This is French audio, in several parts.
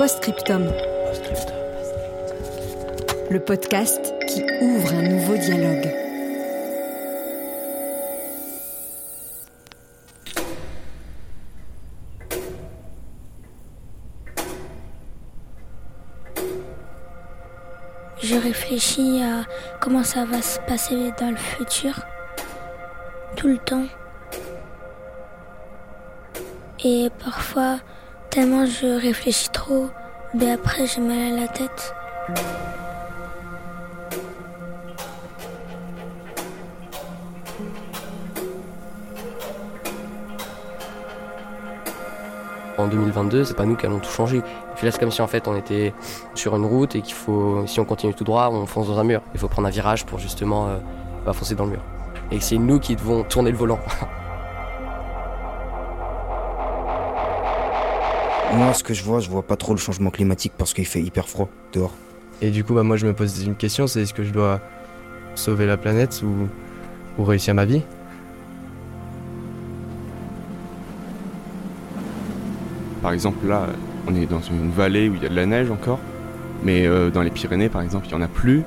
Postscriptum. Le podcast qui ouvre un nouveau dialogue. Je réfléchis à comment ça va se passer dans le futur, tout le temps. Et parfois, tellement je réfléchis trop, mais après, j'ai mal à la tête. en 2022, c'est pas nous qui allons tout changer. Et puis là, c'est comme si en fait on était sur une route et qu'il faut, si on continue tout droit, on fonce dans un mur. Il faut prendre un virage pour justement euh, foncer dans le mur. Et c'est nous qui devons tourner le volant. Moi, ce que je vois, je vois pas trop le changement climatique parce qu'il fait hyper froid dehors. Et du coup, bah, moi, je me pose une question, c'est est-ce que je dois sauver la planète ou, réussir ma vie? Par exemple, là, on est dans une vallée où il y a de la neige encore, mais euh, dans les Pyrénées, par exemple, il n'y en a plus,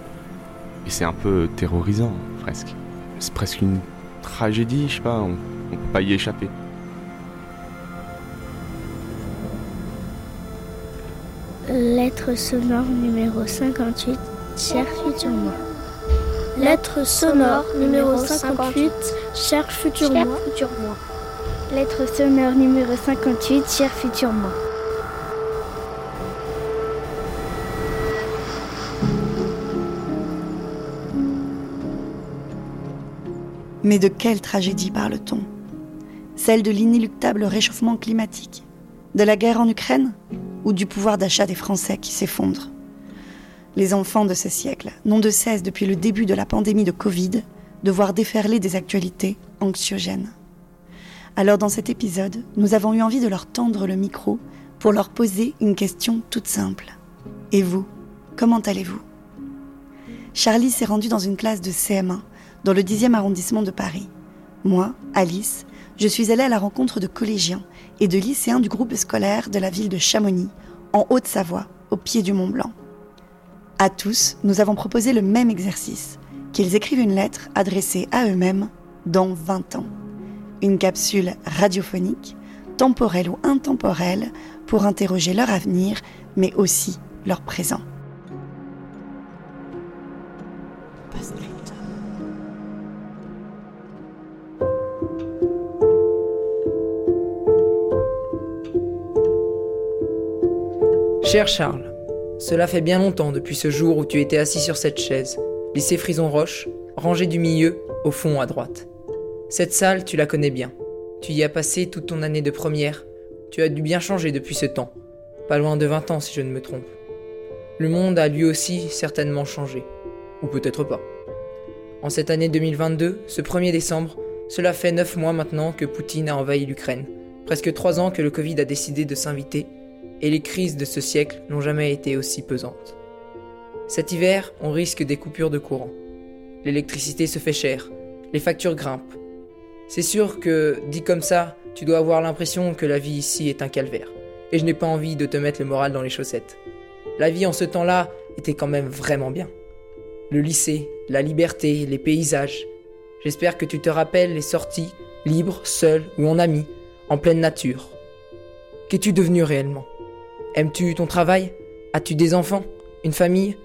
et c'est un peu terrorisant, presque. C'est presque une tragédie, je sais pas, on, on peut pas y échapper. Lettre sonore numéro 58, cher futur moi. Lettre sonore numéro 58, cher futur moi. Lettre sonore numéro 58, cher futur moi. Mais de quelle tragédie parle-t-on? Celle de l'inéluctable réchauffement climatique De la guerre en Ukraine? ou du pouvoir d'achat des Français qui s'effondre. Les enfants de ce siècle n'ont de cesse, depuis le début de la pandémie de Covid, de voir déferler des actualités anxiogènes. Alors dans cet épisode, nous avons eu envie de leur tendre le micro pour leur poser une question toute simple. Et vous, comment allez-vous? Charlie s'est rendue dans une classe de CM1 dans le 10e arrondissement de Paris. Moi, Alice, je suis allée à la rencontre de collégiens et de lycéens du groupe scolaire de la ville de Chamonix, en Haute-Savoie, au pied du Mont Blanc. À tous, nous avons proposé le même exercice, qu'ils écrivent une lettre adressée à eux-mêmes dans 20 ans. Une capsule radiophonique, temporelle ou intemporelle, pour interroger leur avenir, mais aussi leur présent. Cher Charles, cela fait bien longtemps depuis ce jour où tu étais assis sur cette chaise, lycée Frison Roche, rangée du milieu, au fond à droite. Cette salle, tu la connais bien. Tu y as passé toute ton année de première. Tu as dû bien changer depuis ce temps. Pas loin de 20 ans si je ne me trompe. Le monde a lui aussi certainement changé. Ou peut-être pas. En cette année 2022, ce 1er décembre, cela fait 9 mois maintenant que Poutine a envahi l'Ukraine. Presque 3 ans que le Covid a décidé de s'inviter et les crises de ce siècle n'ont jamais été aussi pesantes. Cet hiver, on risque des coupures de courant. L'électricité se fait chère, les factures grimpent. C'est sûr que, dit comme ça, tu dois avoir l'impression que la vie ici est un calvaire, et je n'ai pas envie de te mettre le moral dans les chaussettes. La vie en ce temps-là était quand même vraiment bien. Le lycée, la liberté, les paysages. J'espère que tu te rappelles les sorties, libres, seules ou en amis, en pleine nature. Qu'es-tu devenu réellement? Aimes-tu ton travail? As-tu des enfants? Une famille?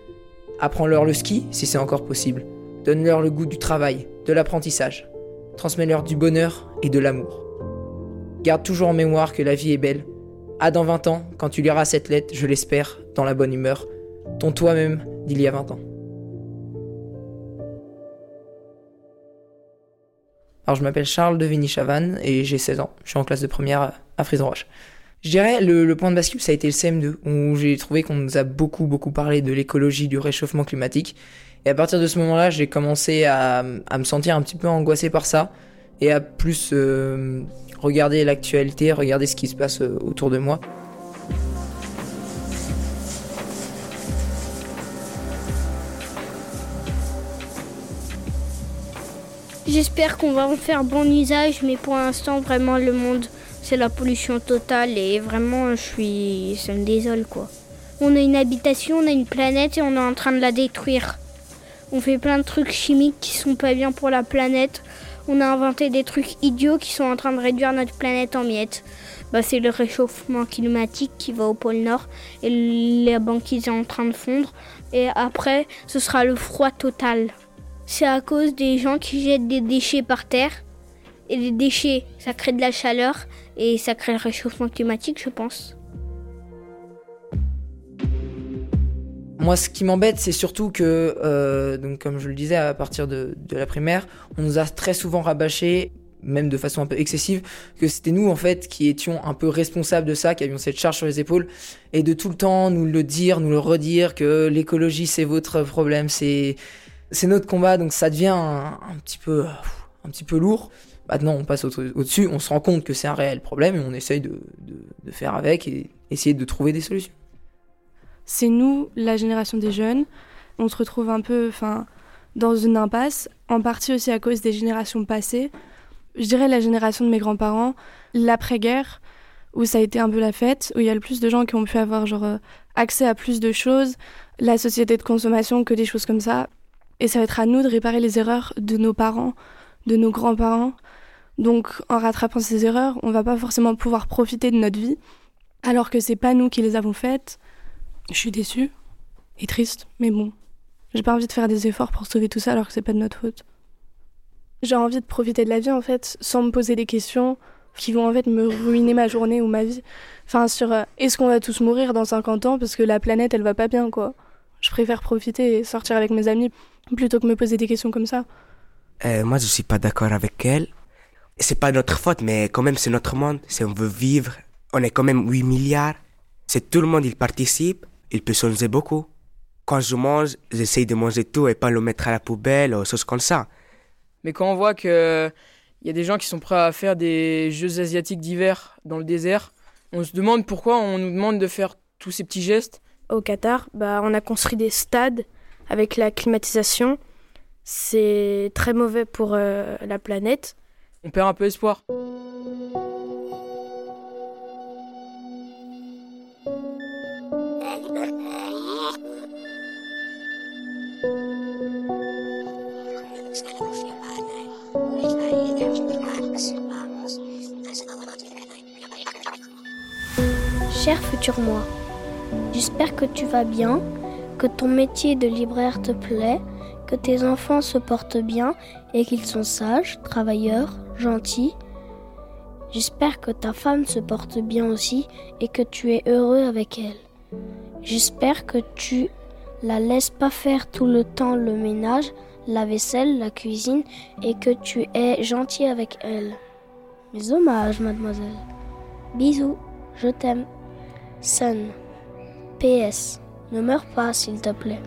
Apprends-leur le ski, si c'est encore possible. Donne-leur le goût du travail, de l'apprentissage. Transmets-leur du bonheur et de l'amour. Garde toujours en mémoire que la vie est belle. À dans 20 ans, quand tu liras cette lettre, je l'espère, dans la bonne humeur, ton toi-même d'il y a 20 ans. Alors je m'appelle Charles de Vigny-Chavannes et j'ai 16 ans. Je suis en classe de première à Frison-Roche. Je dirais le, point de bascule, ça a été le CM2, où j'ai trouvé qu'on nous a beaucoup, beaucoup parlé de l'écologie, du réchauffement climatique. Et à partir de ce moment-là, j'ai commencé à, à, me sentir un petit peu angoissé par ça et à plus euh, regarder l'actualité, regarder ce qui se passe euh, autour de moi. J'espère qu'on va en faire bon usage, mais pour l'instant, vraiment, le monde, c'est la pollution totale et vraiment, je suis. ça me désole quoi. On a une habitation, on a une planète et on est en train de la détruire. On fait plein de trucs chimiques qui sont pas bien pour la planète. On a inventé des trucs idiots qui sont en train de réduire notre planète en miettes. Bah, c'est le réchauffement climatique qui va au pôle Nord et la banquise est en train de fondre. Et après, ce sera le froid total. C'est à cause des gens qui jettent des déchets par terre. Et les déchets, ça crée de la chaleur et ça crée le réchauffement climatique, je pense. Moi, ce qui m'embête, c'est surtout que, euh, donc, comme je le disais, à partir de, la primaire, on nous a très souvent rabâché, même de façon un peu excessive, que c'était nous, en fait, qui étions un peu responsables de ça, qui avions cette charge sur les épaules, et de tout le temps nous le dire, nous le redire, que l'écologie, c'est votre problème, c'est notre combat, donc ça devient un, petit peu, un petit peu lourd. Maintenant, on passe au-dessus, on se rend compte que c'est un réel problème et on essaye de, de, faire avec et essayer de trouver des solutions c'est nous, la génération des jeunes. On se retrouve un peu dans une impasse, en partie aussi à cause des générations passées. Je dirais la génération de mes grands-parents, l'après-guerre, où ça a été un peu la fête, où il y a le plus de gens qui ont pu avoir genre, accès à plus de choses, la société de consommation, que des choses comme ça. Et ça va être à nous de réparer les erreurs de nos parents, de nos grands-parents. Donc en rattrapant ces erreurs, on va pas forcément pouvoir profiter de notre vie, alors que c'est pas nous qui les avons faites. Je suis déçue et triste, mais bon, j'ai pas envie de faire des efforts pour sauver tout ça alors que c'est pas de notre faute. J'ai envie de profiter de la vie en fait, sans me poser des questions qui vont en fait me ruiner ma journée ou ma vie. Enfin, sur euh, est-ce qu'on va tous mourir dans 50 ans parce que la planète elle va pas bien quoi? Je préfère profiter et sortir avec mes amis plutôt que me poser des questions comme ça. Euh, moi je suis pas d'accord avec elle. C'est pas notre faute, mais quand même c'est notre monde. Si on veut vivre, on est quand même 8 milliards. C'est tout le monde il participe il peut changer beaucoup. Quand je mange, j'essaye de manger tout et pas le mettre à la poubelle ou choses comme ça. Mais quand on voit que il y a des gens qui sont prêts à faire des jeux asiatiques d'hiver dans le désert, on se demande pourquoi on nous demande de faire tous ces petits gestes. Au Qatar, bah, on a construit des stades avec la climatisation. C'est très mauvais pour euh, la planète. On perd un peu espoir. Cher futur moi, j'espère que tu vas bien, que ton métier de libraire te plaît, que tes enfants se portent bien et qu'ils sont sages, travailleurs, gentils. J'espère que ta femme se porte bien aussi et que tu es heureux avec elle. J'espère que tu la laisses pas faire tout le temps le ménage, la vaisselle, la cuisine et que tu es gentil avec elle. Mes hommages, mademoiselle. Bisous, je t'aime. Sun. PS. Ne meurs pas, s'il te plaît.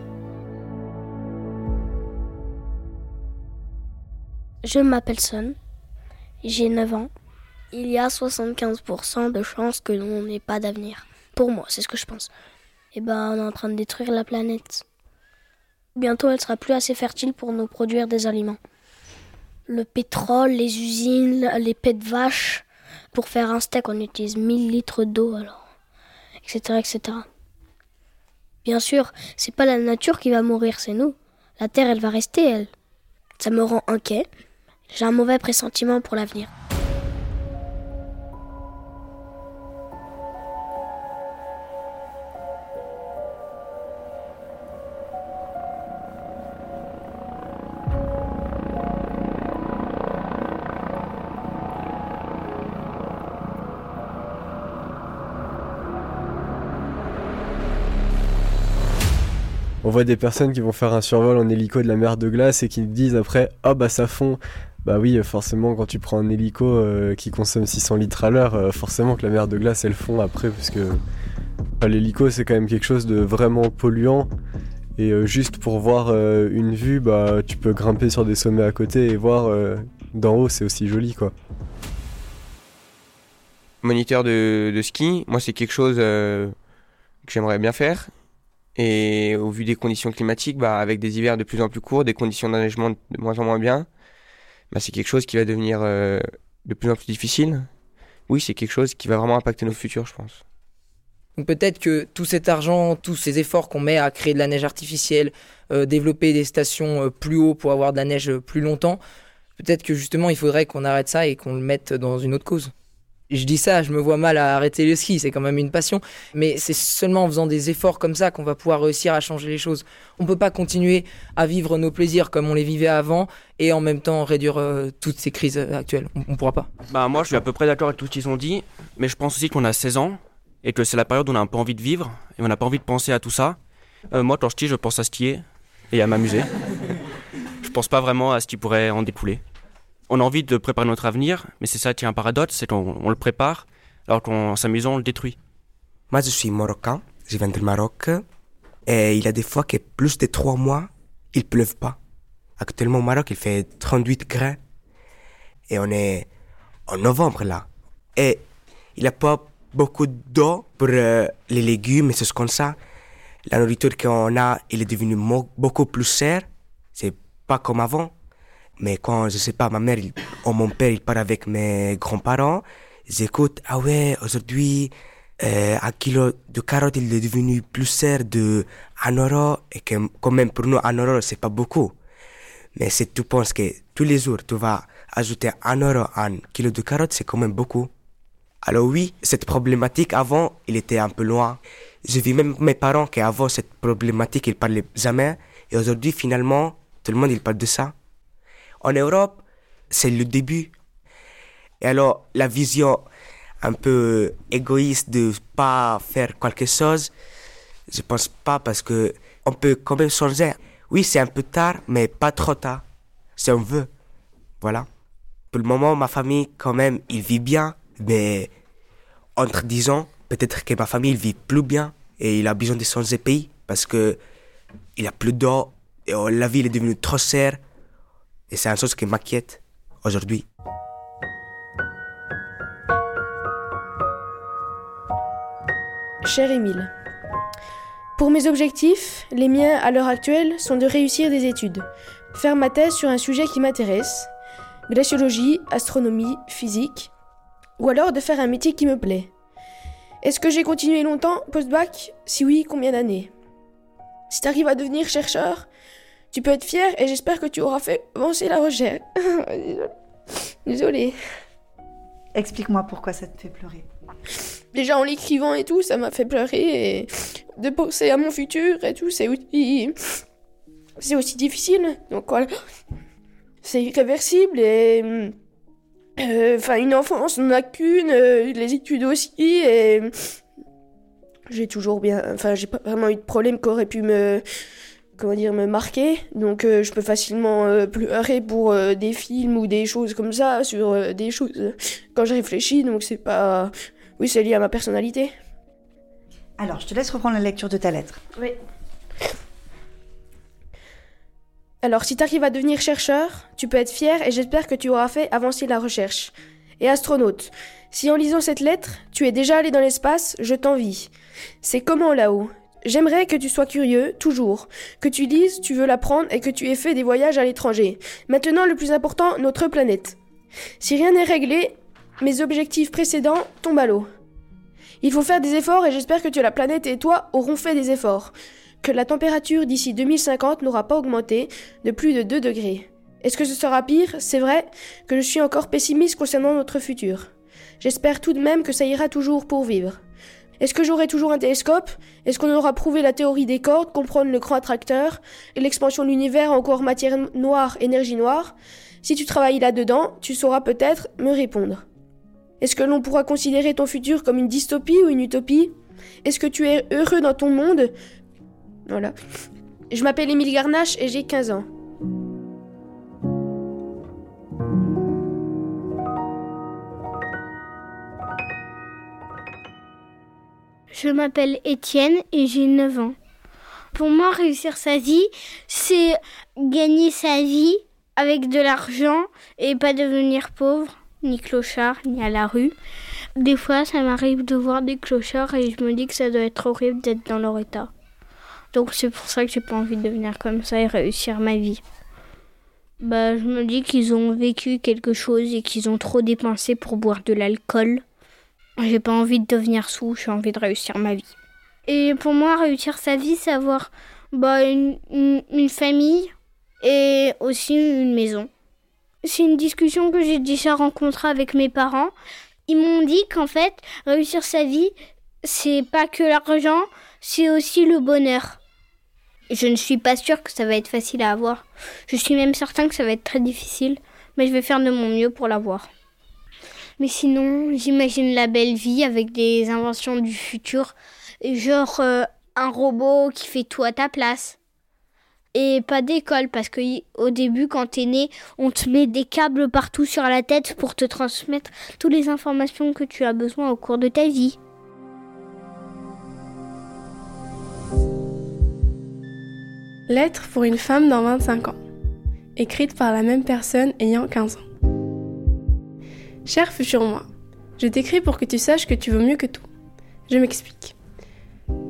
Je m'appelle Sun. J'ai 9 ans. Il y a 75% de chances que l'on n'ait pas d'avenir. Pour moi, c'est ce que je pense. Eh ben, on est en train de détruire la planète. Bientôt, elle sera plus assez fertile pour nous produire des aliments. Le pétrole, les usines, les pets de vaches. Pour faire un steak, on utilise 1000 litres d'eau, alors, etc., etc. Bien sûr, c'est pas la nature qui va mourir, c'est nous. La terre, elle va rester, elle. Ça me rend inquiet. J'ai un mauvais pressentiment pour l'avenir. on voit des personnes qui vont faire un survol en hélico de la mer de glace et qui disent après oh bah ça fond Bah oui, forcément, quand tu prends un hélico euh, qui consomme 600 litres à l'heure, euh, forcément que la mer de glace, elle fond après, parce que l'hélico, c'est quand même quelque chose de vraiment polluant. Et euh, juste pour voir euh, une vue, bah, tu peux grimper sur des sommets à côté et voir euh, d'en haut, c'est aussi joli, quoi. Moniteur de, ski, moi, c'est quelque chose euh, que j'aimerais bien faire. Et au vu des conditions climatiques, bah, avec des hivers de plus en plus courts, des conditions d'enneigement de moins en moins bien, bah, c'est quelque chose qui va devenir euh, de plus en plus difficile. Oui, c'est quelque chose qui va vraiment impacter nos futurs, je pense. Donc peut-être que tout cet argent, tous ces efforts qu'on met à créer de la neige artificielle, euh, développer des stations euh, plus haut pour avoir de la neige plus longtemps, peut-être que justement il faudrait qu'on arrête ça et qu'on le mette dans une autre cause. Je dis ça, je me vois mal à arrêter le ski, c'est quand même une passion, mais c'est seulement en faisant des efforts comme ça qu'on va pouvoir réussir à changer les choses. On peut pas continuer à vivre nos plaisirs comme on les vivait avant et en même temps réduire euh, toutes ces crises euh, actuelles. On, on pourra pas. Bah moi je suis à peu près d'accord avec tout ce qu'ils ont dit, mais je pense aussi qu'on a 16 ans et que c'est la période où on a un peu envie de vivre et on n'a pas envie de penser à tout ça. Euh, moi quand je skie je pense à skier et à m'amuser. je pense pas vraiment à ce qui pourrait en découler. On a envie de préparer notre avenir, mais c'est ça qui est un paradoxe, c'est qu'on on le prépare alors qu'en s'amusant on le détruit. Moi, je suis marocain, je viens du Maroc, et il y a des fois que plus de trois mois, il pleuve pas. Actuellement au Maroc, il fait 38 degrés, et on est en novembre là. Et il n'y a pas beaucoup d'eau pour euh, les légumes et choses comme ça. La nourriture qu'on a, il est devenu mo- beaucoup plus cher. C'est pas comme avant. Mais quand, je sais pas, ma mère ou mon père, il part avec mes grands-parents, ils écoutent, ah ouais, aujourd'hui, euh, un kilo de carottes, il est devenu plus cher de 1 euro, et que quand même pour nous, 1 euro, c'est pas beaucoup. Mais si tu penses que tous les jours, tu vas ajouter 1 euro à un kilo de carottes, c'est quand même beaucoup. Alors oui, cette problématique avant, il était un peu loin. J'ai vu même mes parents qu'avant cette problématique, ils parlaient jamais. Et aujourd'hui, finalement, tout le monde, il parle de ça. En Europe, c'est le début. Et alors, la vision un peu égoïste de pas faire quelque chose, je pense pas parce que on peut quand même changer. Oui, c'est un peu tard, mais pas trop tard. Si on veut. Voilà. Pour le moment, ma famille, quand même, il vit bien, mais entre 10 ans, peut-être que ma famille, il vit plus bien et il a besoin de changer de pays parce que il a plus d'eau et oh, la vie elle est devenue trop chère et c'est une chose qui m'inquiète aujourd'hui. Cher Émile, pour mes objectifs, les miens à l'heure actuelle sont de réussir des études, faire ma thèse sur un sujet qui m'intéresse, glaciologie, astronomie, physique, ou alors de faire un métier qui me plaît. Est-ce que j'ai continué longtemps post-bac? Si oui, combien d'années? Si tu arrives à devenir chercheur, tu peux être fier et j'espère que tu auras fait avancer la recherche. Désolée. Explique-moi pourquoi ça te fait pleurer. Déjà en l'écrivant et tout, ça m'a fait pleurer et de penser à mon futur et tout, c'est aussi c'est aussi difficile. Donc voilà, c'est irréversible et euh, enfin une enfance n'en a qu'une, euh, les études aussi et j'ai toujours bien, enfin j'ai pas vraiment eu de problème qui aurait pu me comment dire me marquer. Donc euh, je peux facilement euh, pleurer pour euh, des films ou des choses comme ça sur euh, des choses quand je réfléchis. Donc c'est pas oui, c'est lié à ma personnalité. Alors, je te laisse reprendre la lecture de ta lettre. Oui. Alors, si tu arrives à devenir chercheur, tu peux être fier et j'espère que tu auras fait avancer la recherche. Et astronaute, si en lisant cette lettre, tu es déjà allé dans l'espace, je t'envie. C'est comment là-haut? J'aimerais que tu sois curieux, toujours, que tu lises, tu veux l'apprendre et que tu aies fait des voyages à l'étranger. Maintenant, le plus important, notre planète. Si rien n'est réglé, mes objectifs précédents tombent à l'eau. Il faut faire des efforts et j'espère que tu, la planète et toi auront fait des efforts. Que la température d'ici 2050 n'aura pas augmenté de plus de 2 degrés. Est-ce que ce sera pire? C'est vrai que je suis encore pessimiste concernant notre futur. J'espère tout de même que ça ira toujours pour vivre. Est-ce que j'aurai toujours un télescope? Est-ce qu'on aura prouvé la théorie des cordes, comprendre le grand attracteur et l'expansion de l'univers en cours matière noire, énergie noire? Si tu travailles là-dedans, tu sauras peut-être me répondre. Est-ce que l'on pourra considérer ton futur comme une dystopie ou une utopie? Est-ce que tu es heureux dans ton monde? Voilà. Je m'appelle Émile Garnache et j'ai 15 ans. Je m'appelle Étienne et j'ai 9 ans. Pour moi, réussir sa vie, c'est gagner sa vie avec de l'argent et pas devenir pauvre, ni clochard, ni à la rue. Des fois, ça m'arrive de voir des clochards et je me dis que ça doit être horrible d'être dans leur état. Donc c'est pour ça que j'ai pas envie de devenir comme ça et réussir ma vie. Bah, je me dis qu'ils ont vécu quelque chose et qu'ils ont trop dépensé pour boire de l'alcool. J'ai pas envie de devenir sous, j'ai envie de réussir ma vie. Et pour moi, réussir sa vie, c'est avoir bah, une, une, une famille et aussi une maison. C'est une discussion que j'ai déjà rencontrée avec mes parents. Ils m'ont dit qu'en fait, réussir sa vie, c'est pas que l'argent, c'est aussi le bonheur. Je ne suis pas sûre que ça va être facile à avoir. Je suis même certain que ça va être très difficile, mais je vais faire de mon mieux pour l'avoir. Mais sinon, j'imagine la belle vie avec des inventions du futur, genre euh, un robot qui fait tout à ta place. Et pas d'école, parce que au début, quand t'es né, on te met des câbles partout sur la tête pour te transmettre toutes les informations que tu as besoin au cours de ta vie. Lettre pour une femme dans 25 ans. Écrite par la même personne ayant 15 ans. Cher futur moi, je t'écris pour que tu saches que tu vaux mieux que tout. Je m'explique.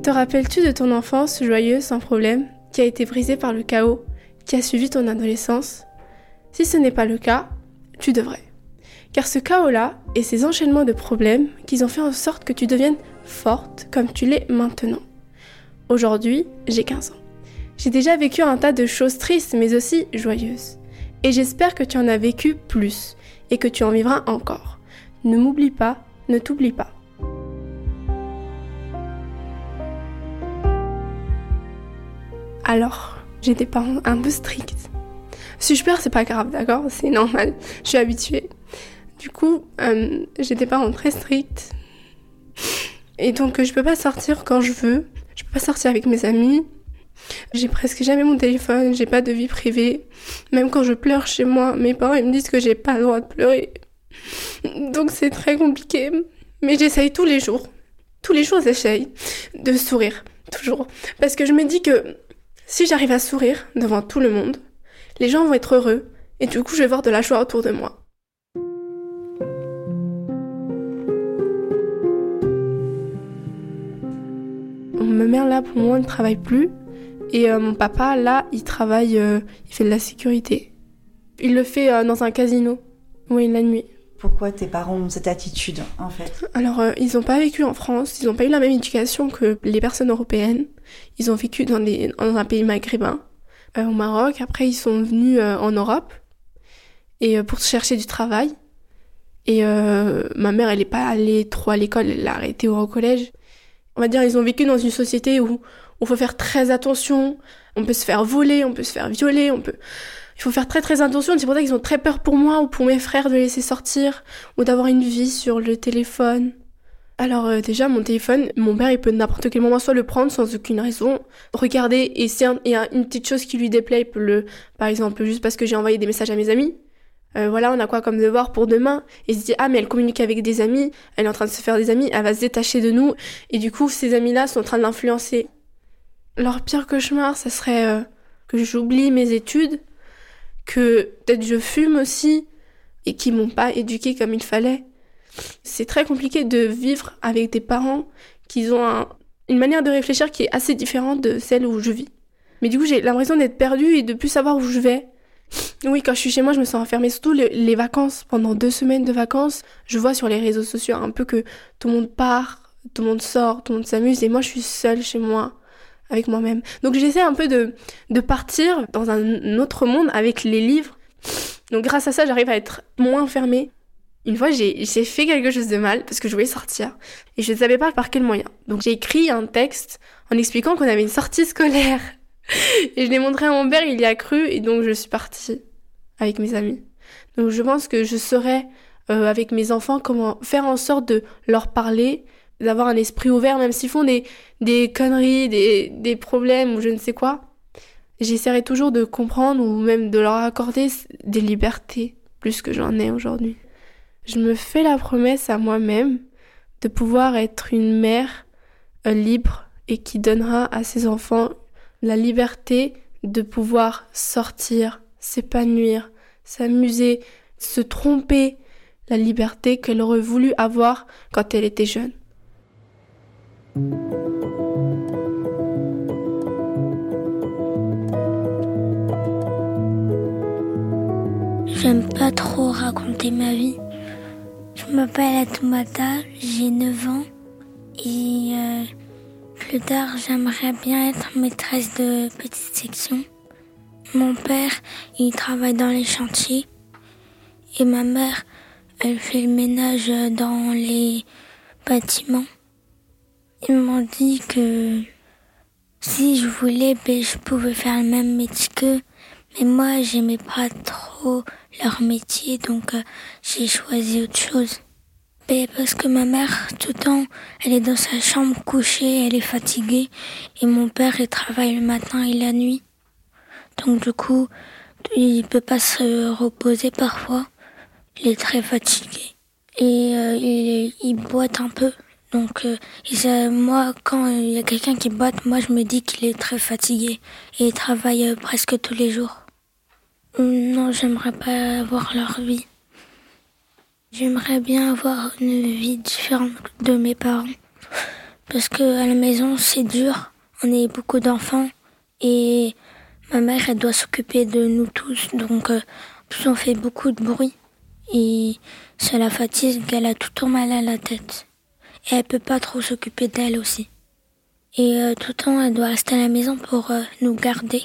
Te rappelles-tu de ton enfance joyeuse sans problème, qui a été brisée par le chaos, qui a suivi ton adolescence? Si ce n'est pas le cas, tu devrais. Car ce chaos-là et ces enchaînements de problèmes qu'ils ont fait en sorte que tu deviennes forte comme tu l'es maintenant. Aujourd'hui, j'ai 15 ans. J'ai déjà vécu un tas de choses tristes mais aussi joyeuses. Et j'espère que tu en as vécu plus et que tu en vivras encore. Ne m'oublie pas, ne t'oublie pas. Alors, j'ai des un peu stricts. Si je pleure, c'est pas grave, d'accord? C'est normal, je suis habituée. Du coup, euh, j'ai parents très stricts. Et donc, je peux pas sortir quand je veux. Je peux pas sortir avec mes amis. J'ai presque jamais mon téléphone, j'ai pas de vie privée. Même quand je pleure chez moi, mes parents ils me disent que j'ai pas le droit de pleurer. Donc c'est très compliqué. Mais j'essaye tous les jours. Tous les jours j'essaye de sourire. Toujours. Parce que je me dis que si j'arrive à sourire devant tout le monde, les gens vont être heureux. Et du coup je vais voir de la joie autour de moi. Ma mère là pour moi ne travaille plus. Et euh, mon papa, là, il travaille, euh, il fait de la sécurité. Il le fait euh, dans un casino. Oui, la nuit. Pourquoi tes parents ont cette attitude, en fait? Alors, ils n'ont pas vécu en France, ils n'ont pas eu la même éducation que les personnes européennes. Ils ont vécu dans, des, dans un pays maghrébin, au Maroc. Après, ils sont venus en Europe et pour chercher du travail. Et ma mère, elle n'est pas allée trop à l'école, elle a arrêté au collège. On va dire, ils ont vécu dans une société où il faut faire très attention. On peut se faire voler, on peut se faire violer, on peut. Il faut faire très très attention. C'est pour ça qu'ils ont très peur pour moi ou pour mes frères de laisser sortir ou d'avoir une vie sur le téléphone. Alors euh, déjà mon téléphone, mon père il peut n'importe quel moment soit le prendre sans aucune raison, regarder et c'est il y a une petite chose qui lui déplaît, il peut le, par exemple juste parce que j'ai envoyé des messages à mes amis. Euh, voilà, on a quoi comme devoir pour demain? Et il se dit ah mais elle communique avec des amis, elle est en train de se faire des amis, elle va se détacher de nous et du coup ces amis là sont en train de l'influencer. Leur pire cauchemar, ça serait euh, que j'oublie mes études, que peut-être je fume aussi, et qu'ils m'ont pas éduqué comme il fallait. C'est très compliqué de vivre avec des parents qui ont une manière de réfléchir qui est assez différente de celle où je vis. Mais du coup, j'ai l'impression d'être perdue et de plus savoir où je vais. Oui, quand je suis chez moi, je me sens enfermée. Surtout les vacances, pendant deux semaines de vacances, je vois sur les réseaux sociaux un peu que tout le monde part, tout le monde sort, tout le monde s'amuse, et moi je suis seule chez moi avec moi-même. Donc j'essaie un peu de, de partir dans un autre monde avec les livres. Donc grâce à ça, j'arrive à être moins fermée. Une fois, j'ai fait quelque chose de mal parce que je voulais sortir et je ne savais pas par quel moyen. Donc j'ai écrit un texte en expliquant qu'on avait une sortie scolaire. Et je l'ai montré à mon père, il y a cru et donc je suis partie avec mes amis. Donc je pense que je saurais euh, avec mes enfants comment faire en sorte de leur parler d'avoir un esprit ouvert, même s'ils font des, des conneries, des, des problèmes ou je ne sais quoi. J'essaierai toujours de comprendre ou même de leur accorder des libertés plus que j'en ai aujourd'hui. Je me fais la promesse à moi-même de pouvoir être une mère euh, libre et qui donnera à ses enfants la liberté de pouvoir sortir, s'épanouir, s'amuser, se tromper, la liberté qu'elle aurait voulu avoir quand elle était jeune. J'aime pas trop raconter ma vie. Je m'appelle Atumata, j'ai 9 ans et euh, plus tard j'aimerais bien être maîtresse de petite section. Mon père, il travaille dans les chantiers et ma mère, elle fait le ménage dans les bâtiments. Ils m'ont dit que si je voulais, ben, je pouvais faire le même métier qu'eux. Mais moi, j'aimais pas trop leur métier, donc euh, j'ai choisi autre chose. Ben, parce que ma mère, tout le temps, elle est dans sa chambre couchée, elle est fatiguée, et mon père, il travaille le matin et la nuit. Donc du coup, il peut pas se reposer parfois. Il est très fatigué et euh, il, il boite un peu. Donc, euh, moi, quand il y a quelqu'un qui boite, moi, je me dis qu'il est très fatigué et il travaille euh, presque tous les jours. Non, j'aimerais pas avoir leur vie. J'aimerais bien avoir une vie différente de mes parents. Parce que à la maison, c'est dur. On est beaucoup d'enfants et ma mère, elle doit s'occuper de nous tous. Donc, euh, on fait beaucoup de bruit et ça la fatigue. Elle a tout le temps mal à la tête. Et elle peut pas trop s'occuper d'elle aussi. Et euh, tout le temps, elle doit rester à la maison pour euh, nous garder.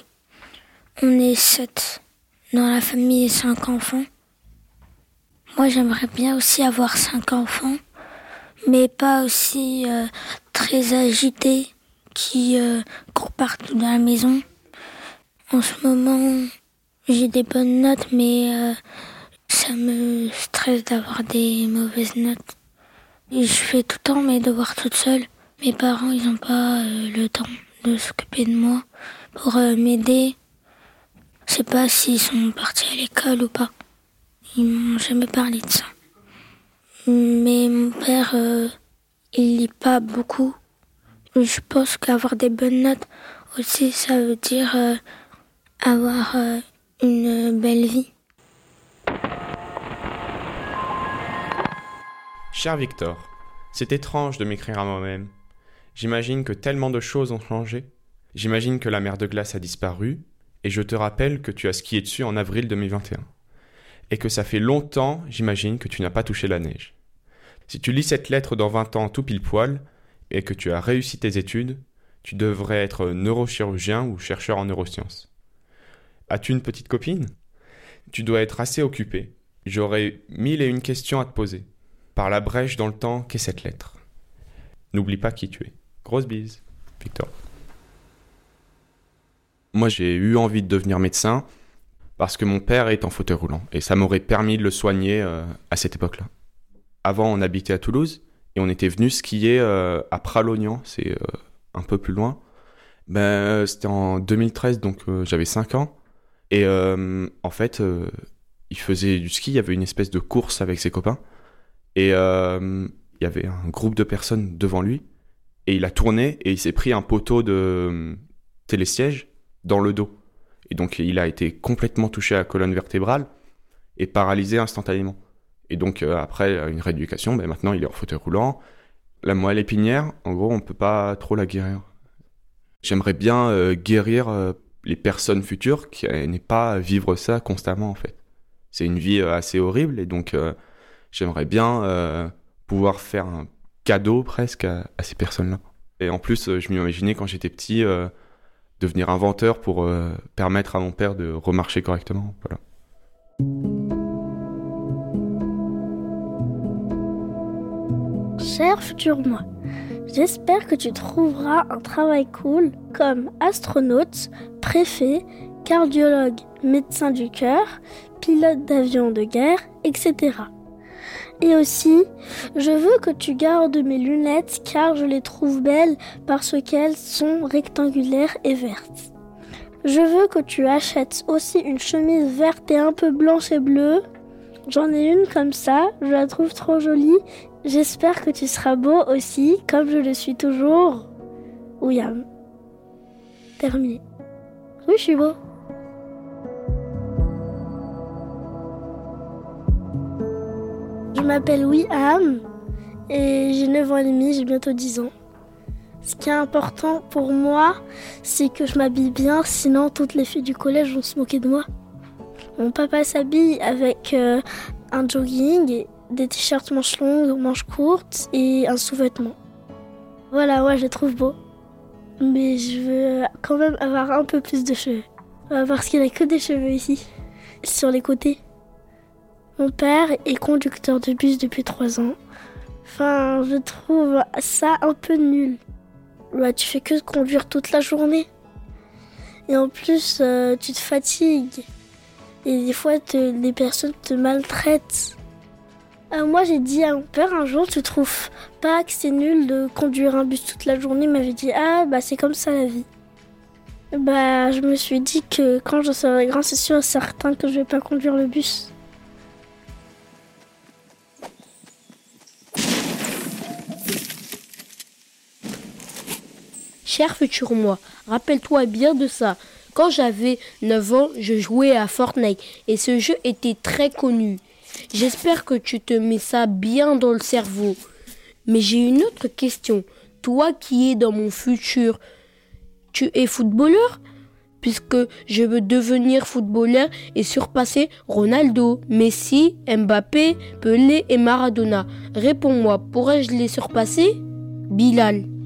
On est sept. Dans la famille, cinq enfants. Moi, j'aimerais bien aussi avoir cinq enfants, mais pas aussi euh, très agités, qui courent partout dans la maison. En ce moment, j'ai des bonnes notes, mais ça me stresse d'avoir des mauvaises notes. Je fais tout le temps mes devoirs toute seule. Mes parents, ils n'ont pas euh, le temps de s'occuper de moi pour euh, m'aider. Je sais pas s'ils sont partis à l'école ou pas. Ils m'ont jamais parlé de ça. Mais mon père, euh, il lit pas beaucoup. Je pense qu'avoir des bonnes notes aussi, ça veut dire avoir une belle vie. Cher Victor, c'est étrange de m'écrire à moi-même. J'imagine que tellement de choses ont changé. J'imagine que la mer de glace a disparu, et je te rappelle que tu as skié dessus en avril 2021. Et que ça fait longtemps, j'imagine, que tu n'as pas touché la neige. Si tu lis cette lettre dans 20 ans tout pile poil, et que tu as réussi tes études, tu devrais être neurochirurgien ou chercheur en neurosciences. As-tu une petite copine? Tu dois être assez occupé. J'aurais mille et une questions à te poser par la brèche dans le temps qu'est cette lettre. N'oublie pas qui tu es. Grosse bise, Victor. Moi, j'ai eu envie de devenir médecin parce que mon père est en fauteuil roulant et ça m'aurait permis de le soigner euh, à cette époque-là. Avant, on habitait à Toulouse et on était venu skier euh, à Pralognan, c'est euh, un peu plus loin. Ben, c'était en 2013, donc j'avais 5 ans. Et en fait, il faisait du ski, il y avait une espèce de course avec ses copains. Et euh, il y avait un groupe de personnes devant lui. Et il a tourné et il s'est pris un poteau de euh, télésiège dans le dos. Et donc il a été complètement touché à la colonne vertébrale et paralysé instantanément. Et donc euh, après une rééducation, ben, maintenant il est en fauteuil roulant. La moelle épinière, en gros, on peut pas trop la guérir. J'aimerais bien guérir les personnes futures qui n'aient pas à vivre ça constamment en fait. C'est une vie assez horrible et donc j'aimerais bien euh, pouvoir faire un cadeau presque à, ces personnes-là. Et en plus, euh, je m'imaginais quand j'étais petit euh, devenir inventeur pour permettre à mon père de remarcher correctement. Voilà. Cher futur moi, j'espère que tu trouveras un travail cool comme astronaute, préfet, cardiologue, médecin du cœur, pilote d'avion de guerre, etc. Et aussi, je veux que tu gardes mes lunettes car je les trouve belles parce qu'elles sont rectangulaires et vertes. Je veux que tu achètes aussi une chemise verte et un peu blanche et bleue J'en ai une comme ça, je la trouve trop jolie. J'espère que tu seras beau aussi, comme je le suis toujours. William. Terminé. Oui, je suis beau. M'appelle William et j'ai 9 ans et demi, j'ai bientôt 10 ans. Ce qui est important pour moi, c'est que je m'habille bien, sinon toutes les filles du collège vont se moquer de moi. Mon papa s'habille avec euh, un jogging, des t-shirts manches longues, manches courtes et un sous-vêtement. Voilà, ouais, je les trouve beau. Mais je veux quand même avoir un peu plus de cheveux. Parce qu'il n'y a que des cheveux ici, sur les côtés. Mon père est conducteur de bus depuis 3 ans. Enfin, je trouve ça un peu nul. Bah, tu fais que conduire toute la journée. Et en plus, euh, tu te fatigues. Et des fois, les personnes te maltraitent. Euh, moi, j'ai dit à mon père un jour, tu trouves pas que c'est nul de conduire un bus toute la journée? Il m'avait dit, ah, bah c'est comme ça la vie. Bah, je me suis dit que quand je serai grand, c'est sûr certain que je vais pas conduire le bus. Cher futur moi, rappelle-toi bien de ça. Quand j'avais 9 ans, je jouais à Fortnite et ce jeu était très connu. J'espère que tu te mets ça bien dans le cerveau. Mais j'ai une autre question. Toi qui es dans mon futur, tu es footballeur? Puisque je veux devenir footballeur et surpasser Ronaldo, Messi, Mbappé, Pelé et Maradona. Réponds-moi, pourrais-je les surpasser? Bilal.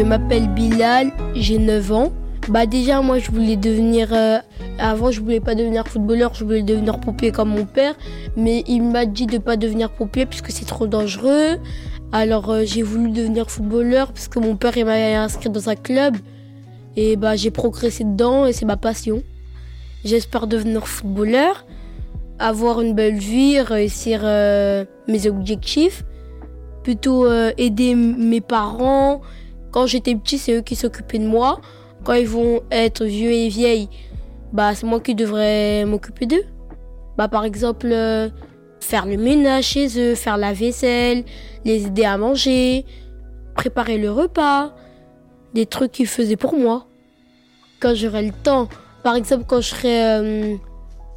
Je m'appelle Bilal, j'ai 9 ans. Bah déjà moi je voulais devenir euh, avant je voulais pas devenir footballeur, je voulais devenir pompier comme mon père, mais il m'a dit de pas devenir pompier puisque c'est trop dangereux. Alors euh, j'ai voulu devenir footballeur parce que mon père il m'a inscrit dans un club et bah j'ai progressé dedans et c'est ma passion. J'espère devenir footballeur, avoir une belle vie, réussir euh, mes objectifs, plutôt euh, aider mes parents. Quand j'étais petit, c'est eux qui s'occupaient de moi. Quand ils vont être vieux et vieilles, bah c'est moi qui devrais m'occuper d'eux. Bah par exemple, euh, faire le ménage chez eux, faire la vaisselle, les aider à manger, préparer le repas, des trucs qu'ils faisaient pour moi. Quand j'aurai le temps, par exemple quand je serai euh,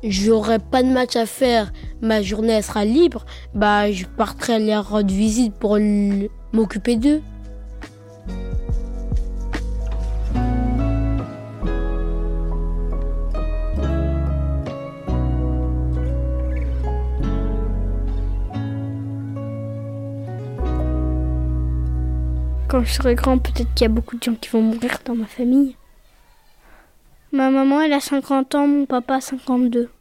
j'aurai pas de match à faire, ma journée sera libre, bah je partirai leur rendre visite pour m'occuper d'eux. Quand je serai grand, peut-être qu'il y a beaucoup de gens qui vont mourir dans ma famille. Ma maman, elle a 50 ans, mon papa 52.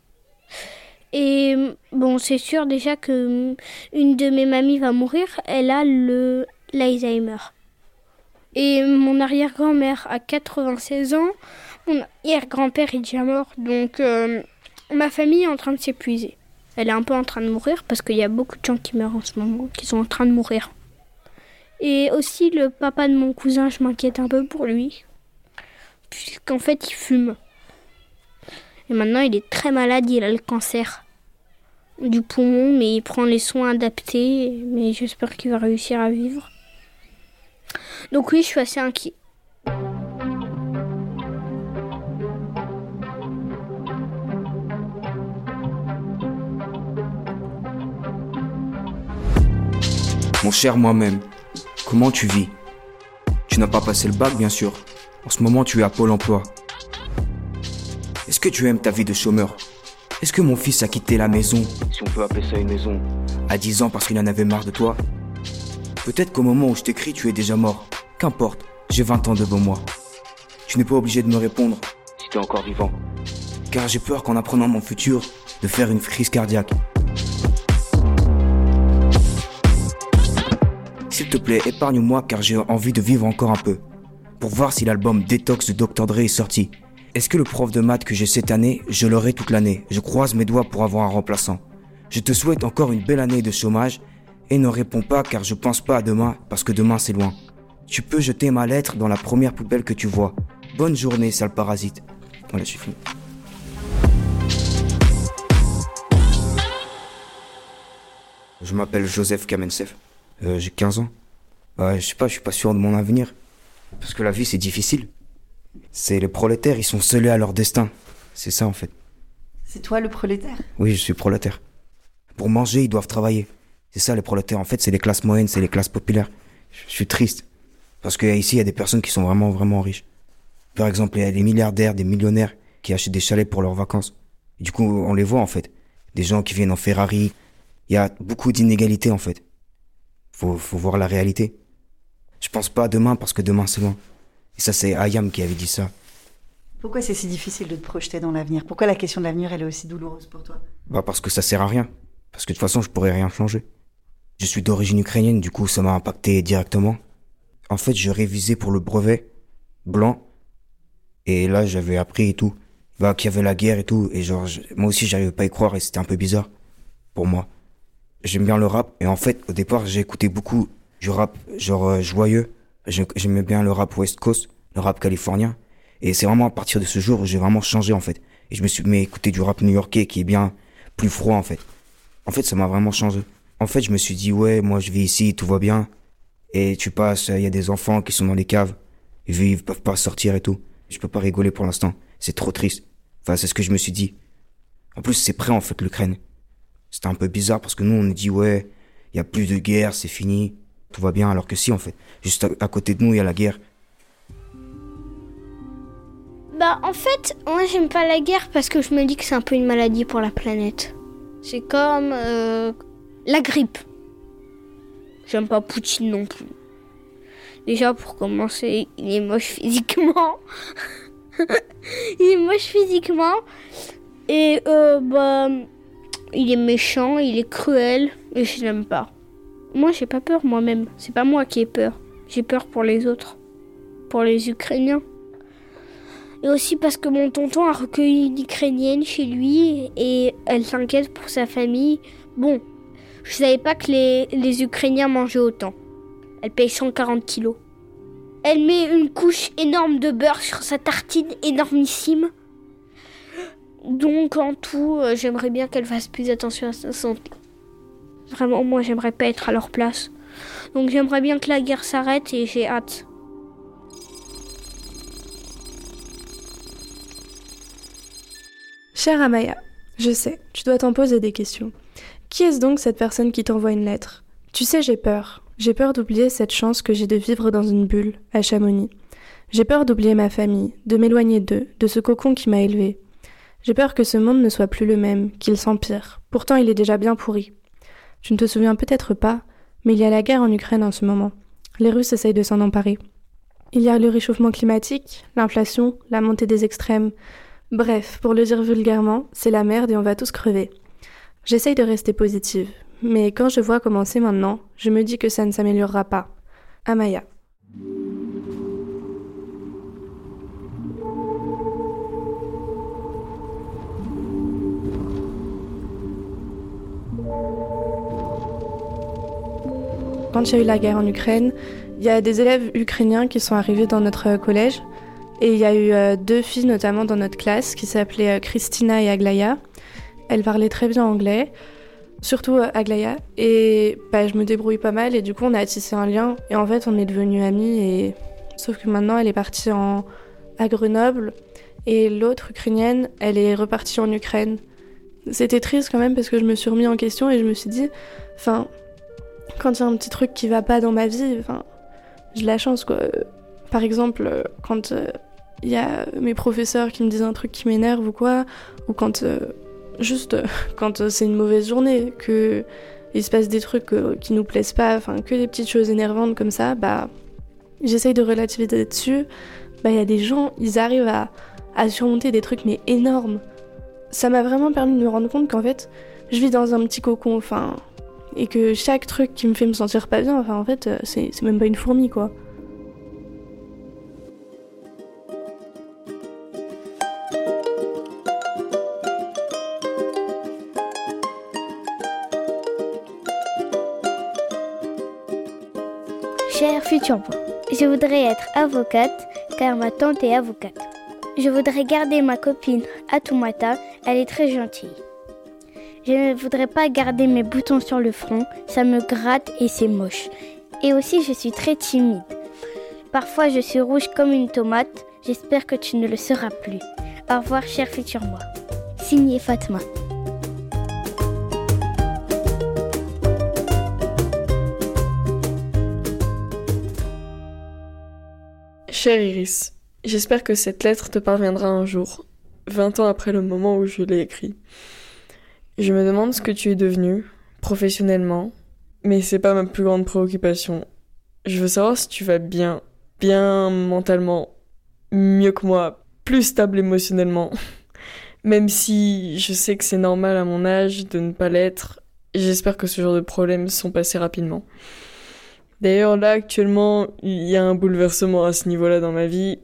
Et bon, c'est sûr déjà que une de mes mamies va mourir. Elle a le l'Alzheimer. Et mon arrière-grand-mère a 96 ans. Mon arrière-grand-père est déjà mort. Donc euh, ma famille est en train de s'épuiser. Elle est un peu en train de mourir parce qu'il y a beaucoup de gens qui meurent en ce moment, qui sont en train de mourir. Et aussi le papa de mon cousin, je m'inquiète un peu pour lui. Puisqu'en fait, il fume. Et maintenant, il est très malade, il a le cancer du poumon, mais il prend les soins adaptés. Mais j'espère qu'il va réussir à vivre. Donc oui, je suis assez inquiet. Mon cher moi-même, comment tu vis? Tu n'as pas passé le bac, bien sûr. En ce moment, tu es à Pôle emploi. Est-ce que tu aimes ta vie de chômeur? Est-ce que mon fils a quitté la maison, si on peut appeler ça une maison, à 10 ans parce qu'il en avait marre de toi? Peut-être qu'au moment où je t'écris, tu es déjà mort. Qu'importe, j'ai 20 ans devant moi. Tu n'es pas obligé de me répondre si tu es encore vivant. Car j'ai peur qu'en apprenant mon futur, de faire une crise cardiaque. Te plaît, épargne-moi car j'ai envie de vivre encore un peu. Pour voir si l'album Détox de Dr. Dre est sorti. Est-ce que le prof de maths que j'ai cette année, je l'aurai toute l'année? Je croise mes doigts pour avoir un remplaçant. Je te souhaite encore une belle année de chômage et ne réponds pas car je pense pas à demain parce que demain c'est loin. Tu peux jeter ma lettre dans la première poubelle que tu vois. Bonne journée, sale parasite. Voilà, j'ai fini. Je m'appelle Joseph Kamensev. Euh, j'ai 15 ans. Ouais, je sais pas, je suis pas sûr de mon avenir. Parce que la vie, c'est difficile. C'est les prolétaires, ils sont scellés à leur destin. C'est ça, en fait. C'est toi le prolétaire? Oui, je suis prolétaire. Pour manger, ils doivent travailler. C'est ça, les prolétaires. En fait, c'est les classes moyennes, c'est les classes populaires. Je suis triste. Parce qu'ici, il y a des personnes qui sont vraiment, vraiment riches. Par exemple, il y a des milliardaires, des millionnaires qui achètent des chalets pour leurs vacances. Et du coup, on les voit, en fait. Des gens qui viennent en Ferrari. Il y a beaucoup d'inégalités, en fait. Faut, faut voir la réalité. Je pense pas à demain parce que demain, c'est loin. Et ça, c'est Ayam qui avait dit ça. Pourquoi c'est si difficile de te projeter dans l'avenir? Pourquoi la question de l'avenir, elle est aussi douloureuse pour toi? Bah, parce que ça sert à rien. Parce que de toute façon, je pourrais rien changer. Je suis d'origine ukrainienne, du coup, ça m'a impacté directement. En fait, je révisais pour le brevet blanc. Et là, j'avais appris et tout. Bah, qu'il y avait la guerre et tout. Et genre, moi aussi, j'arrivais pas à y croire et c'était un peu bizarre. Pour moi. J'aime bien le rap. Et en fait, au départ, j'ai écouté beaucoup du rap, genre, euh, joyeux. J'aimais bien le rap West Coast, le rap californien. Et c'est vraiment à partir de ce jour où j'ai vraiment changé, en fait. Et je me suis mis à écouter du rap new-yorkais qui est bien plus froid, en fait. En fait, ça m'a vraiment changé. En fait, je me suis dit, ouais, moi, je vis ici, tout va bien. Et tu passes, il y a des enfants qui sont dans les caves. Ils vivent, peuvent pas sortir et tout. Je peux pas rigoler pour l'instant. C'est trop triste. Enfin, c'est ce que je me suis dit. En plus, c'est prêt, en fait, l'Ukraine. C'était un peu bizarre parce que nous, on nous dit, ouais, il y a plus de guerre, c'est fini. Tout va bien, alors que si, en fait. Juste à, côté de nous, il y a la guerre. Bah, en fait, moi, j'aime pas la guerre parce que je me dis que c'est un peu une maladie pour la planète. C'est comme euh, la grippe. J'aime pas Poutine non plus. Déjà, pour commencer, il est moche physiquement. il est moche physiquement. Et, euh, bah, il est méchant, il est cruel. Et je l'aime pas. Moi, j'ai pas peur moi-même. C'est pas moi qui ai peur. J'ai peur pour les autres. Pour les Ukrainiens. Et aussi parce que mon tonton a recueilli une Ukrainienne chez lui et elle s'inquiète pour sa famille. Bon, je savais pas que les, les Ukrainiens mangeaient autant. Elle paye 140 kilos. Elle met une couche énorme de beurre sur sa tartine énormissime. Donc en tout, euh, j'aimerais bien qu'elle fasse plus attention à sa santé. Vraiment, moi, j'aimerais pas être à leur place. Donc j'aimerais bien que la guerre s'arrête et j'ai hâte. Cher Amaya, je sais, tu dois t'en poser des questions. Qui est-ce donc cette personne qui t'envoie une lettre? Tu sais, j'ai peur. J'ai peur d'oublier cette chance que j'ai de vivre dans une bulle, à Chamonix. J'ai peur d'oublier ma famille, de m'éloigner d'eux, de ce cocon qui m'a élevé. J'ai peur que ce monde ne soit plus le même, qu'il s'empire. Pourtant, il est déjà bien pourri. Tu ne te souviens peut-être pas, mais il y a la guerre en Ukraine en ce moment. Les Russes essayent de s'en emparer. Il y a le réchauffement climatique, l'inflation, la montée des extrêmes. Bref, pour le dire vulgairement, c'est la merde et on va tous crever. J'essaye de rester positive, mais quand je vois commencer maintenant, je me dis que ça ne s'améliorera pas. Amaya. Quand il y a eu la guerre en Ukraine, il y a des élèves ukrainiens qui sont arrivés dans notre collège. Et il y a eu euh, deux filles notamment dans notre classe qui s'appelaient euh, Christina et Aglaya. Elle parlait très bien anglais, surtout euh, Aglaya. Et bah, je me débrouille pas mal et du coup on a tissé un lien. Et en fait on est devenus amis. Et... Sauf que maintenant elle est partie à Grenoble. Et l'autre ukrainienne, elle est repartie en Ukraine. C'était triste quand même parce que je me suis remis en question et je me suis dit, enfin, quand il y a un petit truc qui va pas dans ma vie, enfin, j'ai la chance quoi. Par exemple, quand il y a mes professeurs qui me disent un truc qui m'énerve ou quoi, ou quand juste quand c'est une mauvaise journée, que il se passe des trucs qui nous plaisent pas, enfin que des petites choses énervantes comme ça, bah j'essaye de relativiser dessus. Bah il y a des gens, ils arrivent à, à surmonter des trucs mais énormes. Ça m'a vraiment permis de me rendre compte qu'en fait, je vis dans un petit cocon, enfin, et que chaque truc qui me fait me sentir pas bien, enfin en fait, c'est même pas une fourmi quoi. Cher futur moi, Je voudrais être avocate car ma tante est avocate. Je voudrais garder ma copine Atumata, elle est très gentille. Je ne voudrais pas garder mes boutons sur le front, ça me gratte et c'est moche. Et aussi je suis très timide. Parfois je suis rouge comme une tomate, j'espère que tu ne le seras plus. Au revoir cher futur moi. Signé Fatma. Cher Iris, j'espère que cette lettre te parviendra un jour, 20 ans après le moment où je l'ai écrit. Je me demande ce que tu es devenu, professionnellement, mais c'est pas ma plus grande préoccupation. Je veux savoir si tu vas bien, bien mentalement, mieux que moi, plus stable émotionnellement. Même si je sais que c'est normal à mon âge de ne pas l'être, j'espère que ce genre de problèmes sont passés rapidement. D'ailleurs, là, actuellement, il y a un bouleversement à ce niveau-là dans ma vie.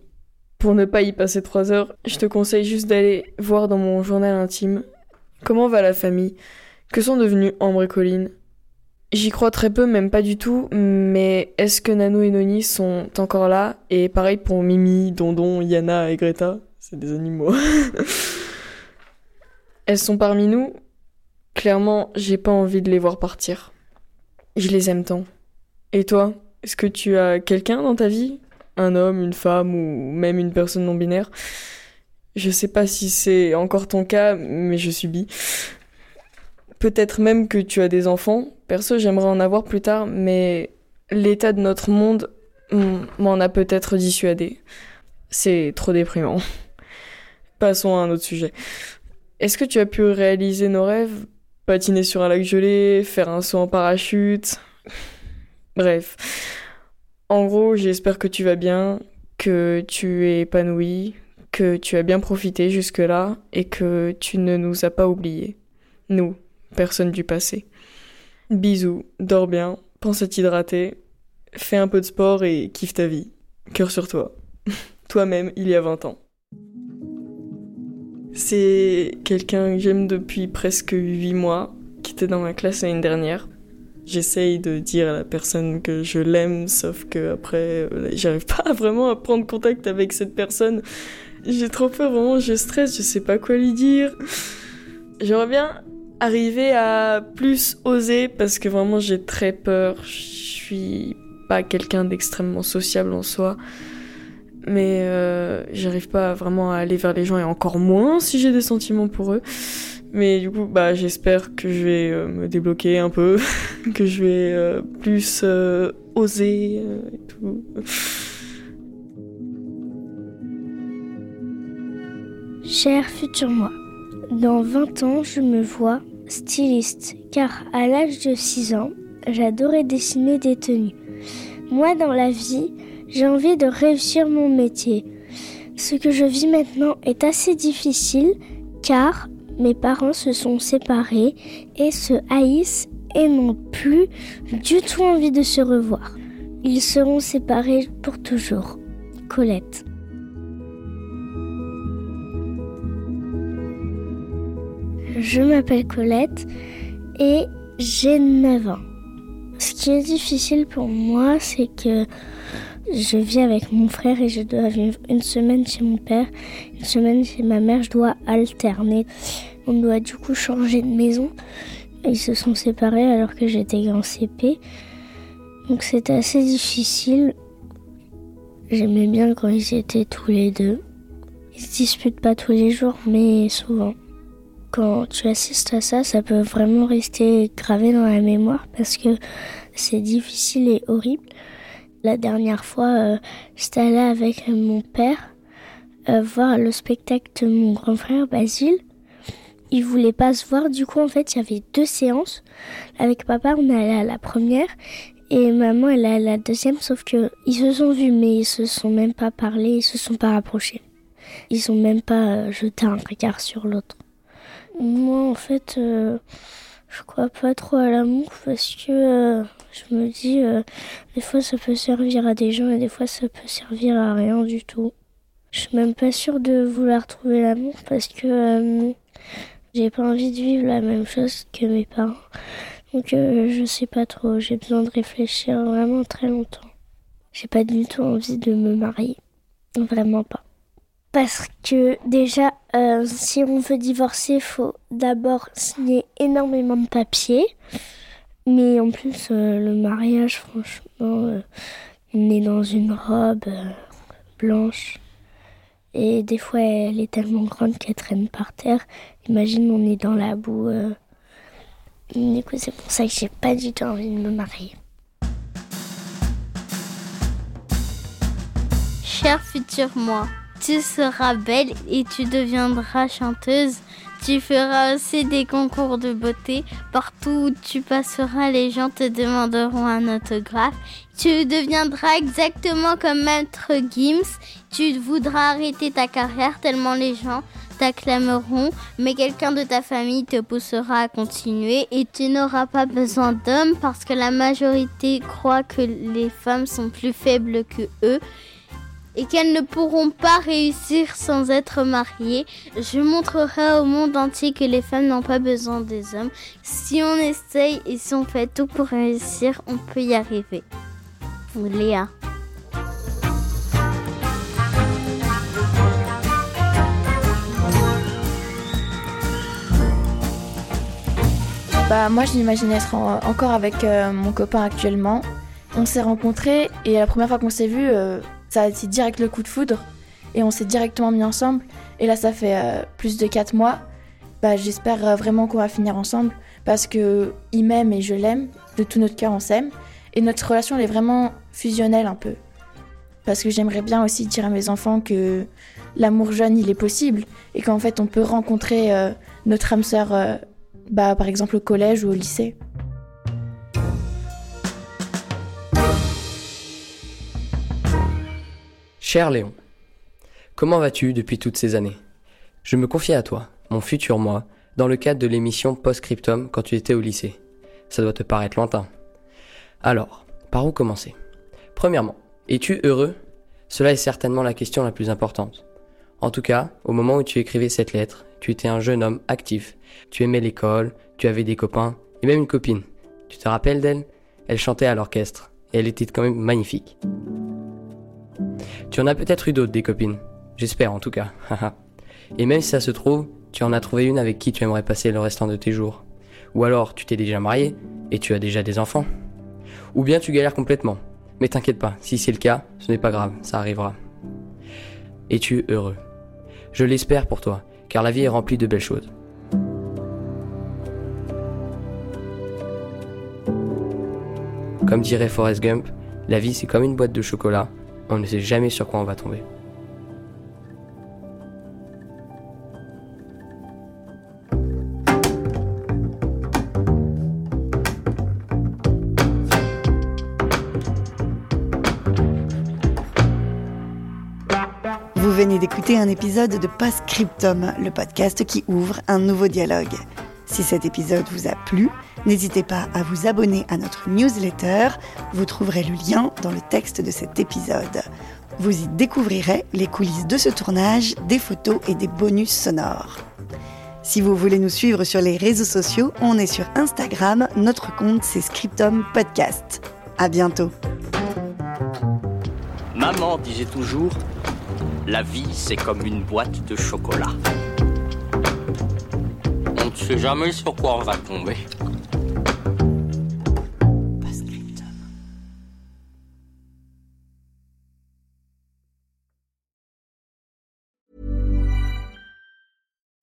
Pour ne pas y passer trois heures, je te conseille juste d'aller voir dans mon journal intime comment va la famille, que sont devenus Ambre et Colline? J'y crois très peu, même pas du tout, mais est-ce que Nanou et Noni sont encore là? Et pareil pour Mimi, Dondon, Yana et Greta, c'est des animaux. Elles sont parmi nous? Clairement, j'ai pas envie de les voir partir. Je les aime tant. Et toi, est-ce que tu as quelqu'un dans ta vie? Un homme, une femme ou même une personne non binaire? Je sais pas si c'est encore ton cas, mais je subis. Peut-être même que tu as des enfants. Perso, j'aimerais en avoir plus tard, mais l'état de notre monde m'en a peut-être dissuadé. C'est trop déprimant. Passons à un autre sujet. Est-ce que tu as pu réaliser nos rêves? Patiner sur un lac gelé, faire un saut en parachute? Bref. En gros, j'espère que tu vas bien, que tu es épanoui, tu as bien profité jusque-là et que tu ne nous as pas oubliés. Nous, personnes du passé. Bisous, dors bien, pense à t'hydrater, fais un peu de sport et kiffe ta vie. Cœur sur toi. Toi-même, il y a 20 ans. C'est quelqu'un que j'aime depuis presque 8 mois, qui était dans ma classe l'année dernière. J'essaye de dire à la personne que je l'aime, sauf que après, euh, j'arrive pas vraiment à prendre contact avec cette personne. J'ai trop peur, vraiment, je stresse, je sais pas quoi lui dire. J'aimerais bien arriver à plus oser parce que vraiment j'ai très peur. Je suis pas quelqu'un d'extrêmement sociable en soi. Mais euh, j'arrive pas vraiment à aller vers les gens et encore moins si j'ai des sentiments pour eux. Mais du coup, bah, j'espère que je vais euh, me débloquer un peu, que je vais euh, plus oser et tout. Cher futur moi, dans 20 ans, je me vois styliste, car à l'âge de 6 ans, j'adorais dessiner des tenues. Moi, dans la vie, j'ai envie de réussir mon métier. Ce que je vis maintenant est assez difficile, car mes parents se sont séparés et se haïssent et n'ont plus du tout envie de se revoir. Ils seront séparés pour toujours. Colette. Je m'appelle Colette et j'ai 9 ans. Ce qui est difficile pour moi, c'est que je vis avec mon frère et je dois vivre une semaine chez mon père, une semaine chez ma mère. Je dois alterner. On doit du coup changer de maison. Ils se sont séparés alors que j'étais en CP. Donc c'était assez difficile. J'aimais bien quand ils étaient tous les deux. Ils se disputent pas tous les jours, mais souvent. Quand tu assistes à ça, ça peut vraiment rester gravé dans la mémoire parce que c'est difficile et horrible. La dernière fois, euh, j'étais allée avec mon père euh, voir le spectacle de mon grand frère Basile. Il voulait pas se voir, du coup en fait il y avait deux séances. Avec papa on est allé à la première et maman elle est à la deuxième, sauf que ils se sont vus mais ils se sont même pas parlé, ils se sont pas rapprochés. Ils ont même pas euh, jeté un regard sur l'autre. Moi en fait je crois pas trop à l'amour parce que euh, je me dis euh, des fois ça peut servir à des gens et des fois ça peut servir à rien du tout. Je suis même pas sûre de vouloir trouver l'amour parce que euh, j'ai pas envie de vivre la même chose que mes parents. Donc je sais pas trop, j'ai besoin de réfléchir vraiment très longtemps. j'ai pas du tout envie de me marier. Vraiment pas. Parce que déjà, euh, si on veut divorcer, il faut d'abord signer énormément de papiers. Mais en plus, euh, le mariage, franchement, euh, on est dans une robe blanche. Et des fois, elle est tellement grande qu'elle traîne par terre. Imagine, on est dans la boue. Du coup, c'est pour ça que j'ai pas du tout envie de me marier. Cher futur moi, tu seras belle et tu deviendras chanteuse. Tu feras aussi des concours de beauté. Partout où tu passeras, les gens te demanderont un autographe. Tu deviendras exactement comme Maître Gims. Tu voudras arrêter ta carrière tellement les gens t'acclameront, mais quelqu'un de ta famille te poussera à continuer et tu n'auras pas besoin d'hommes parce que la majorité croit que les femmes sont plus faibles que eux et qu'elles ne pourront pas réussir sans être mariées. Je montrerai au monde entier que les femmes n'ont pas besoin des hommes. Si on essaye et si on fait tout pour réussir, on peut y arriver. Léa. Bah moi je être encore avec euh, mon copain actuellement. On s'est rencontrés et la première fois qu'on s'est vu, euh, ça a été direct le coup de foudre et on s'est directement mis ensemble. Et là, ça fait euh, plus de 4 mois. Bah, J'espère euh, vraiment qu'on va finir ensemble parce que il m'aime et je l'aime. De tout notre cœur, on s'aime. Et notre relation, elle est vraiment fusionnelle un peu. Parce que j'aimerais bien aussi dire à mes enfants que l'amour jeune, il est possible et qu'en fait, on peut rencontrer euh, notre âme sœur, bah, par exemple au collège ou au lycée. Cher Léon, comment vas-tu depuis toutes ces années? Je me confie à toi, mon futur moi, dans le cadre de l'émission Postscriptum quand tu étais au lycée. Ça doit te paraître lointain. Alors, par où commencer? Premièrement, es-tu heureux? Cela est certainement la question la plus importante. En tout cas, au moment où tu écrivais cette lettre, tu étais un jeune homme actif. Tu aimais l'école, tu avais des copains, et même une copine. Tu te rappelles d'elle? Elle chantait à l'orchestre, et elle était quand même magnifique. Tu en as peut-être eu d'autres des copines. J'espère en tout cas. Et même si ça se trouve, tu en as trouvé une avec qui tu aimerais passer le restant de tes jours. Ou alors tu t'es déjà marié et tu as déjà des enfants. Ou bien tu galères complètement. Mais t'inquiète pas, si c'est le cas, ce n'est pas grave, ça arrivera. Es-tu heureux? Je l'espère pour toi, car la vie est remplie de belles choses. Comme dirait Forrest Gump, la vie c'est comme une boîte de chocolat on ne sait jamais sur quoi on va tomber. Vous venez d'écouter un épisode de Postscriptum, le podcast qui ouvre un nouveau dialogue. Si cet épisode vous a plu, n'hésitez pas à vous abonner à notre newsletter. Vous trouverez le lien dans le texte de cet épisode. Vous y découvrirez les coulisses de ce tournage, des photos et des bonus sonores. Si vous voulez nous suivre sur les réseaux sociaux, on est sur Instagram. Notre compte, c'est Scriptum Podcast. À bientôt. Maman disait toujours La vie, c'est comme une boîte de chocolat. On ne sait jamais sur quoi on va tomber.